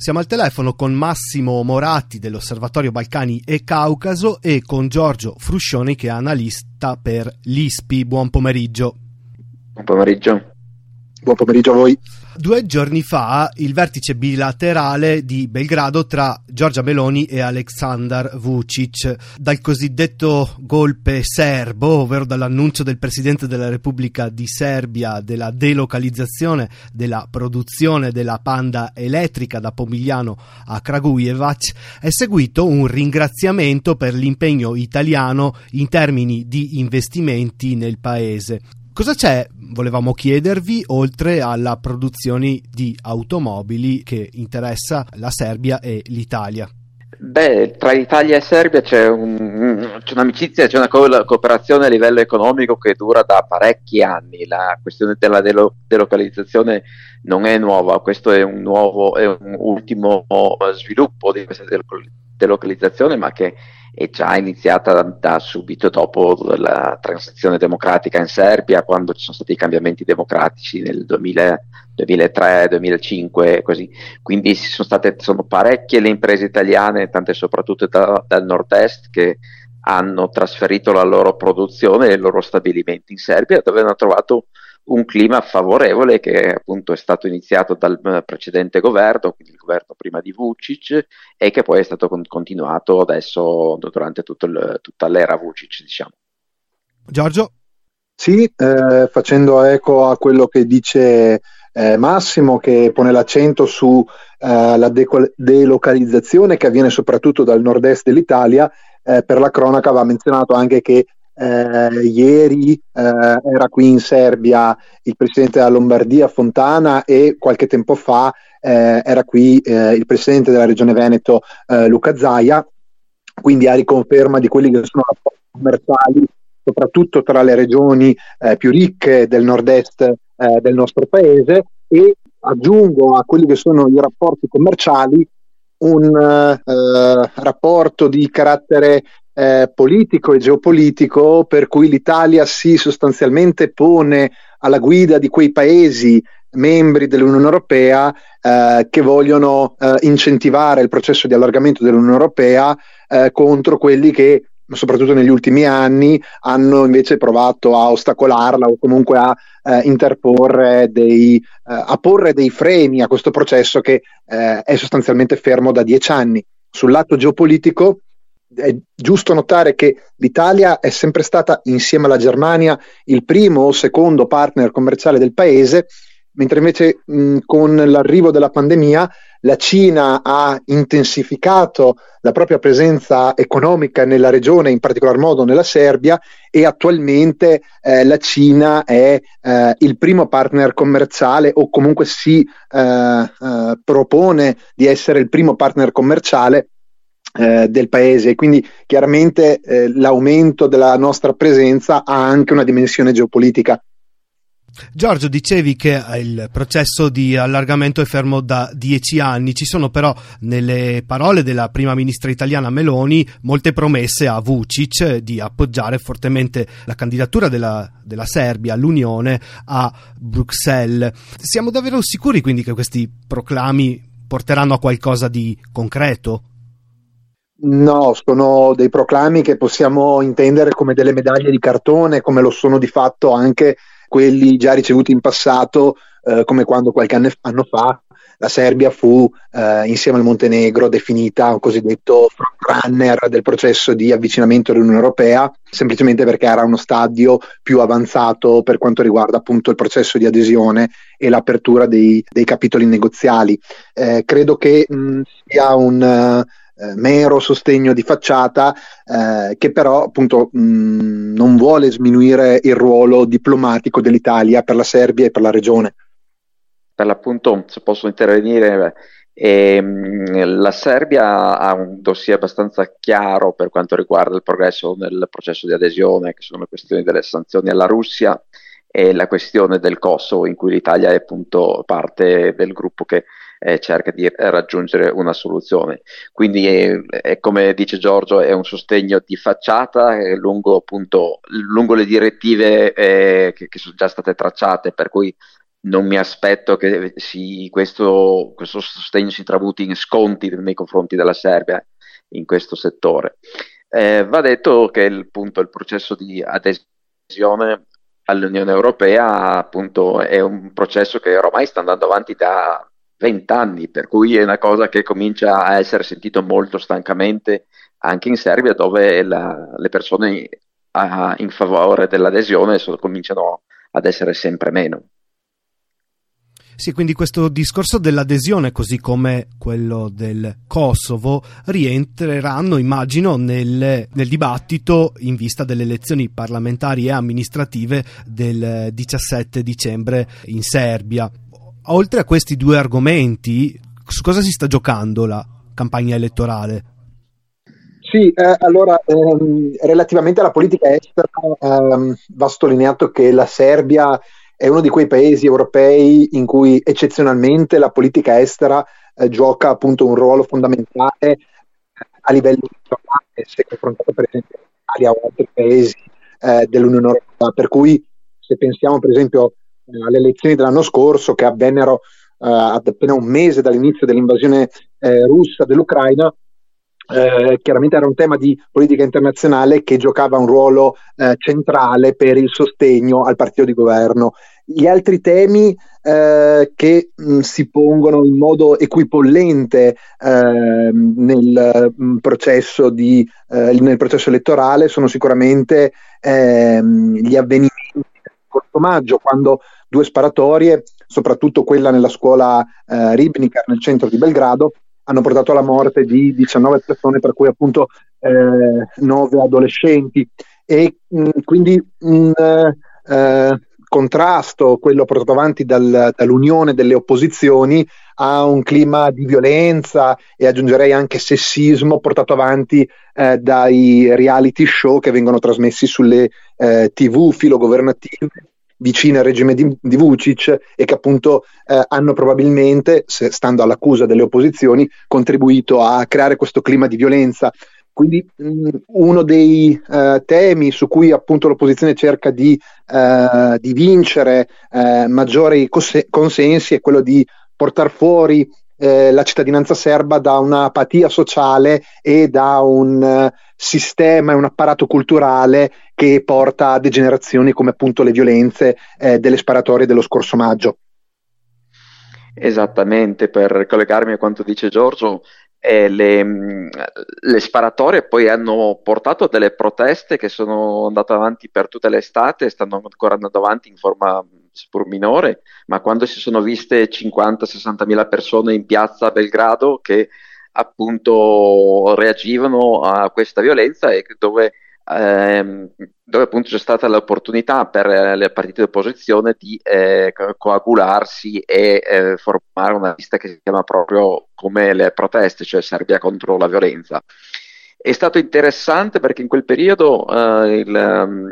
Siamo al telefono con Massimo Moratti dell'Osservatorio Balcani e Caucaso e con Giorgio Fruscioni che è analista per l'ISPI. Buon pomeriggio. Buon pomeriggio. Buon pomeriggio a voi. Due giorni fa il vertice bilaterale di Belgrado tra Giorgia Meloni e Aleksandar Vucic. Dal cosiddetto golpe serbo, ovvero dall'annuncio del Presidente della Repubblica di Serbia della delocalizzazione della produzione della panda elettrica da Pomigliano a Kragujevac, è seguito un ringraziamento per l'impegno italiano in termini di investimenti nel paese. Cosa c'è, volevamo chiedervi, oltre alla produzione di automobili che interessa la Serbia e l'Italia? Beh, tra Italia e Serbia c'è, un, c'è un'amicizia, c'è una co- cooperazione a livello economico che dura da parecchi anni. La questione della delo- delocalizzazione non è nuova, questo è un nuovo, è un ultimo sviluppo di questa delocalizzazione, ma che è già iniziata da, da, subito dopo la transizione democratica in Serbia, quando ci sono stati i cambiamenti democratici nel 2000, 2003, 2005, così. Quindi sono state sono parecchie le imprese italiane, tante soprattutto da, dal nord-est, che hanno trasferito la loro produzione e i loro stabilimenti in Serbia, dove hanno trovato un clima favorevole che appunto è stato iniziato dal eh, precedente governo, quindi il governo prima di Vucic, e che poi è stato con- continuato adesso durante il, tutta l'era Vucic, diciamo. Giorgio? Sì, eh, facendo eco a quello che dice eh, Massimo, che pone l'accento sulla eh, de- delocalizzazione che avviene soprattutto dal nord-est dell'Italia, eh, per la cronaca va menzionato anche che eh, ieri eh, era qui in Serbia il presidente della Lombardia Fontana e qualche tempo fa eh, era qui eh, il presidente della regione Veneto eh, Luca Zaia, quindi a riconferma di quelli che sono rapporti commerciali, soprattutto tra le regioni eh, più ricche del nord-est del nostro paese. E aggiungo a quelli che sono i rapporti commerciali un rapporto di carattere eh, politico e geopolitico per cui l'Italia si sostanzialmente pone alla guida di quei paesi membri dell'Unione Europea eh, che vogliono eh, incentivare il processo di allargamento dell'Unione Europea eh, contro quelli che soprattutto negli ultimi anni hanno invece provato a ostacolarla o comunque a eh, interporre dei, eh, a porre dei freni a questo processo che è sostanzialmente fermo da dieci anni. Sul lato geopolitico è giusto notare che l'Italia è sempre stata, insieme alla Germania, il primo o secondo partner commerciale del paese, mentre invece mh, con l'arrivo della pandemia la Cina ha intensificato la propria presenza economica nella regione, in particolar modo nella Serbia, e attualmente eh, la Cina è eh, il primo partner commerciale o comunque si eh, eh propone di essere il primo partner commerciale eh, del paese quindi chiaramente eh, l'aumento della nostra presenza ha anche una dimensione geopolitica. Giorgio, dicevi che il processo di allargamento è fermo da dieci anni, ci sono però nelle parole della prima ministra italiana Meloni molte promesse a Vucic di appoggiare fortemente la candidatura della, della Serbia all'Unione a Bruxelles. Siamo davvero sicuri quindi che questi proclami porteranno a qualcosa di concreto? No, sono dei proclami che possiamo intendere come delle medaglie di cartone, come lo sono di fatto anche quelli già ricevuti in passato, eh, come quando qualche anno, fa la Serbia fu eh, insieme al Montenegro definita un cosiddetto runner del processo di avvicinamento all'Unione Europea, semplicemente perché era uno stadio più avanzato per quanto riguarda appunto il processo di adesione e l'apertura dei, dei capitoli negoziali. Eh, credo che mh, sia un eh, mero sostegno di facciata eh, che però appunto mh, non vuole sminuire il ruolo diplomatico dell'Italia per la Serbia e per la regione. Per l'appunto, se posso intervenire, ehm, la Serbia ha un dossier abbastanza chiaro per quanto riguarda il progresso nel processo di adesione, che sono le questioni delle sanzioni alla Russia e la questione del Kosovo, in cui l'Italia è appunto parte del gruppo che eh, cerca di raggiungere una soluzione. Quindi, è, è, come dice Giorgio, è un sostegno di facciata lungo, appunto, lungo le direttive eh, che, che, sono già state tracciate, per cui non mi aspetto che si, questo, questo, sostegno si tramuti in sconti nei confronti della Serbia in questo settore. Eh, va detto che il, appunto, il processo di adesione all'Unione Europea appunto, è un processo che ormai sta andando avanti da vent'anni, per cui è una cosa che comincia a essere sentito molto stancamente anche in Serbia, dove la, le persone a, in favore dell'adesione so, cominciano ad essere sempre meno. Sì, quindi questo discorso dell'adesione, così come quello del Kosovo, rientreranno, immagino, nel, nel dibattito in vista delle elezioni parlamentari e amministrative del 17 dicembre in Serbia. Oltre a questi due argomenti, su cosa si sta giocando la campagna elettorale? Sì, eh, allora ehm, relativamente alla politica estera ehm, va sottolineato che la Serbia è uno di quei paesi europei in cui eccezionalmente la politica estera eh, gioca appunto un ruolo fondamentale a livello internazionale, se confrontato per esempio con l'Italia o altri paesi eh, dell'Unione Europea. Per cui se pensiamo per esempio alle elezioni dell'anno scorso che avvennero eh, ad appena un mese dall'inizio dell'invasione eh, russa dell'Ucraina, eh, chiaramente era un tema di politica internazionale che giocava un ruolo eh, centrale per il sostegno al partito di governo. Gli altri temi eh, che mh, mm, si pongono in modo equipollente ehm, nel, mh, mm, processo di, eh, nel, processo elettorale sono sicuramente ehm, gli avvenimenti del corto maggio, quando due sparatorie, soprattutto quella nella scuola eh, Ribnikar nel centro di Belgrado, hanno portato alla morte di 19 persone, per cui appunto eh, 9 adolescenti. E mh, quindi un eh, contrasto, quello portato avanti dal, dall'unione delle opposizioni, a un clima di violenza e aggiungerei anche sessismo portato avanti eh, dai reality show che vengono trasmessi sulle eh, tv filogovernative vicine al regime di, di Vucic e che appunto eh, hanno probabilmente, se, stando all'accusa delle opposizioni, contribuito a creare questo clima di violenza. Quindi mh, uno dei uh, temi su cui appunto l'opposizione cerca di, uh, di vincere uh, maggiori cos- consensi è quello di portare fuori eh, la cittadinanza serba da un'apatia sociale e da un uh, sistema e un apparato culturale che porta a degenerazioni come appunto le violenze eh, delle sparatorie dello scorso maggio. Esattamente, per collegarmi a quanto dice Giorgio, eh, le, le, sparatorie poi hanno portato a delle proteste che sono andate avanti per tutta l'estate e stanno ancora andando avanti in forma seppur minore, ma quando si sono viste 50-60 mila persone in piazza a Belgrado che appunto reagivano a questa violenza e dove, ehm, dove appunto c'è stata l'opportunità per le partite di opposizione di eh, coagularsi e eh, formare una lista che si chiama proprio come le proteste, cioè Serbia contro la violenza. È stato interessante perché in quel periodo eh, il, ehm,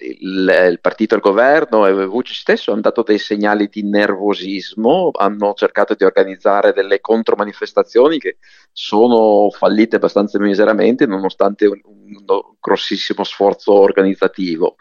il, il, partito al governo e Vucic stesso hanno dato dei segnali di nervosismo, hanno cercato di organizzare delle contromanifestazioni che sono fallite abbastanza miseramente nonostante un, un grossissimo sforzo organizzativo.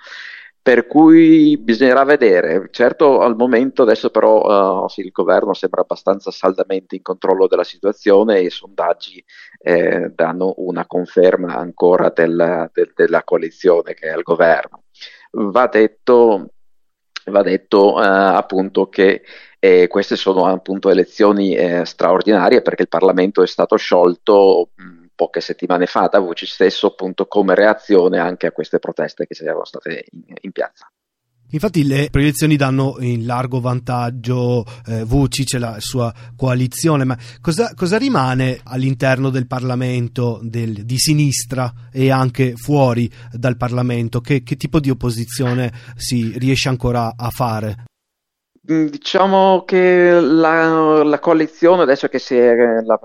Per cui bisognerà vedere. Certo, al momento adesso però uh, il governo sembra abbastanza saldamente in controllo della situazione e i sondaggi eh, danno una conferma ancora della, de, della coalizione che è al governo va detto, va detto eh, appunto che eh, queste sono appunto elezioni eh, straordinarie perché il Parlamento è stato sciolto mh, poche settimane fa da Vucic stesso appunto come reazione anche a queste proteste che erano state in, in piazza. Infatti le proiezioni danno in largo vantaggio eh, Vucic e la sua coalizione, ma cosa, cosa rimane all'interno del Parlamento del, di sinistra e anche fuori dal Parlamento? Che, che tipo di opposizione si riesce ancora a fare? Diciamo che la, la coalizione, adesso che si è la,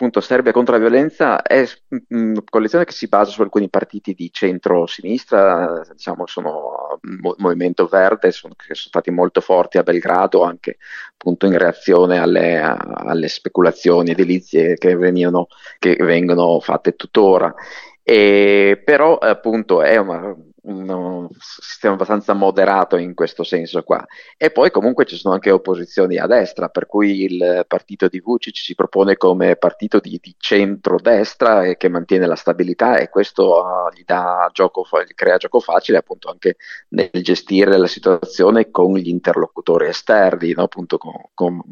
appunto Serbia contro la violenza, è una coalizione che si basa su alcuni partiti di centro-sinistra, diciamo sono Mo- Movimento Verde, sono, che sono stati molto forti a Belgrado, anche appunto in reazione alle, alle speculazioni edilizie che, venivano, che vengono fatte tuttora. E, però appunto è una, un sistema abbastanza moderato in questo senso qua. E poi comunque ci sono anche opposizioni a destra, per cui il partito di Vucic si propone come partito di, di centro-destra e che mantiene la stabilità e questo uh, gli, gioco, gli crea gioco facile appunto anche nel gestire la situazione con gli interlocutori esterni, no? appunto con, con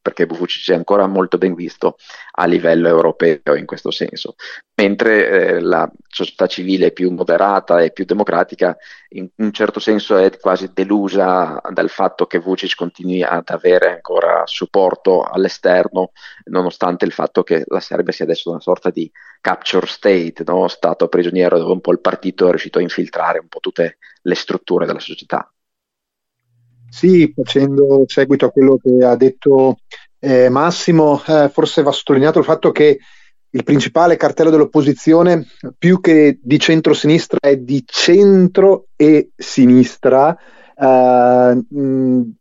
perché Vucic è ancora molto ben visto a livello europeo in questo senso, mentre eh, la società civile più moderata e più democratica in un certo senso è quasi delusa dal fatto che Vucic continui ad avere ancora supporto all'esterno, nonostante il fatto che la Serbia sia adesso una sorta di capture state, no? stato prigioniero dove un po' il partito è riuscito a infiltrare un po' tutte le strutture della società. Sì, facendo seguito a quello che ha detto eh, Massimo, eh, forse va sottolineato il fatto che il principale cartello dell'opposizione, più che di centro-sinistra, è di centro e sinistra, eh,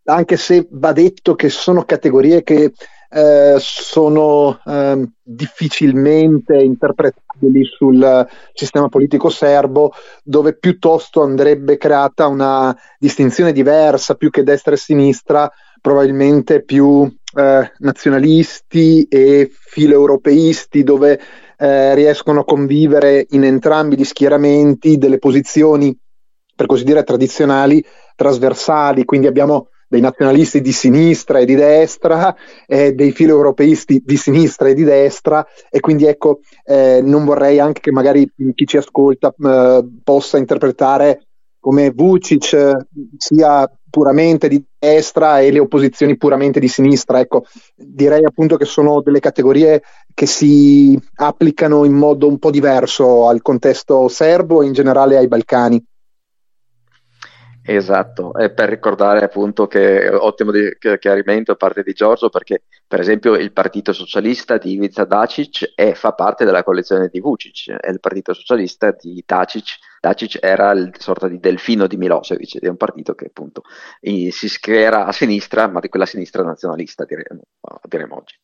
anche se va detto che sono categorie che eh, sono eh, difficilmente interpretabili sul sistema politico serbo, dove piuttosto andrebbe creata una distinzione diversa, più che destra e sinistra, probabilmente più eh, nazionalisti e filoeuropeisti, dove eh, riescono a convivere in entrambi gli schieramenti delle posizioni, per così dire, tradizionali, trasversali. Quindi abbiamo dei nazionalisti di sinistra e di destra, eh, dei filo-europeisti di sinistra e di destra e quindi ecco, eh, non vorrei anche che magari chi ci ascolta eh, possa interpretare come Vucic eh, sia puramente di destra e le opposizioni puramente di sinistra. Ecco, direi appunto che sono delle categorie che si applicano in modo un po' diverso al contesto serbo e in generale ai Balcani. Esatto, e per ricordare appunto che ottimo di, che, chiarimento da parte di Giorgio perché per esempio il Partito Socialista di Ivica Dacic è, fa parte della coalizione di Vucic e il Partito Socialista di Dacic, Dacic era il sorta di delfino di Milosevic è un partito che appunto si schiera a sinistra ma di quella sinistra nazionalista diremo, diremo oggi.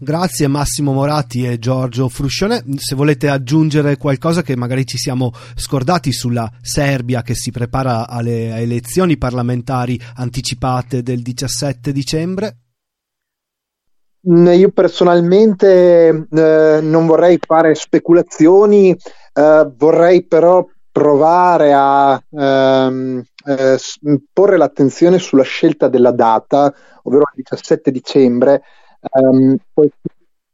Grazie Massimo Moratti e Giorgio Fruscione. Se volete aggiungere qualcosa che magari ci siamo scordati sulla Serbia che si prepara alle elezioni parlamentari anticipate del 17 dicembre. Mm, io personalmente eh, non vorrei fare speculazioni, eh, vorrei però provare a ehm, eh, porre l'attenzione sulla scelta della data, ovvero il 17 dicembre, Um,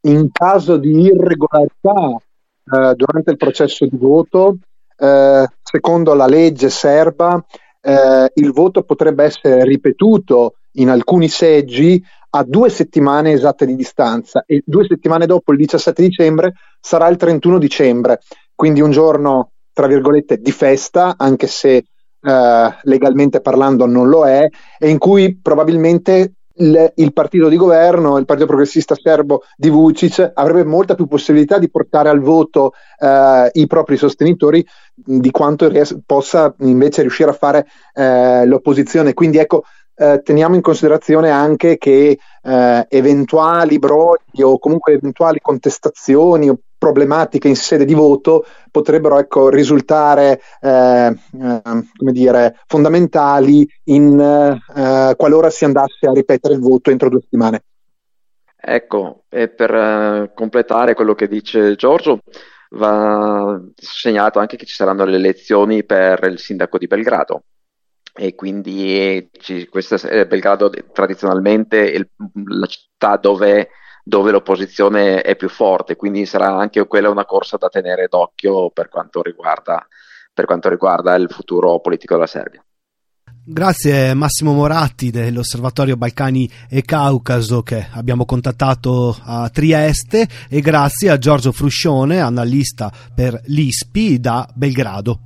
in caso di irregolarità uh, durante il processo di voto, uh, secondo la legge serba, uh, il voto potrebbe essere ripetuto in alcuni seggi a due settimane esatte di distanza e due settimane dopo il 17 dicembre sarà il 31 dicembre, quindi un giorno tra virgolette di festa, anche se legalmente parlando non lo è, e in cui probabilmente il, il, partito di governo, il partito progressista serbo di Vucic, avrebbe molta più possibilità di portare al voto eh, i propri sostenitori di quanto ries- possa invece riuscire a fare eh, l'opposizione. Quindi ecco, eh, teniamo in considerazione anche che eh, eventuali brogli o comunque eventuali contestazioni o problematiche in sede di voto potrebbero ecco, risultare eh, eh, come dire, fondamentali in, eh, qualora si andasse a ripetere il voto entro due settimane. Ecco, e per uh, completare quello che dice Giorgio, va segnalato anche che ci saranno le elezioni per il sindaco di Belgrado e quindi ci, questo è Belgrado tradizionalmente il, la città dove, dove, l'opposizione è più forte, quindi sarà anche quella una corsa da tenere d'occhio per quanto riguarda, per quanto riguarda il futuro politico della Serbia. Grazie Massimo Moratti dell'Osservatorio Balcani e Caucaso che abbiamo contattato a Trieste e grazie a Giorgio Fruscione, analista per l'ISPI da Belgrado.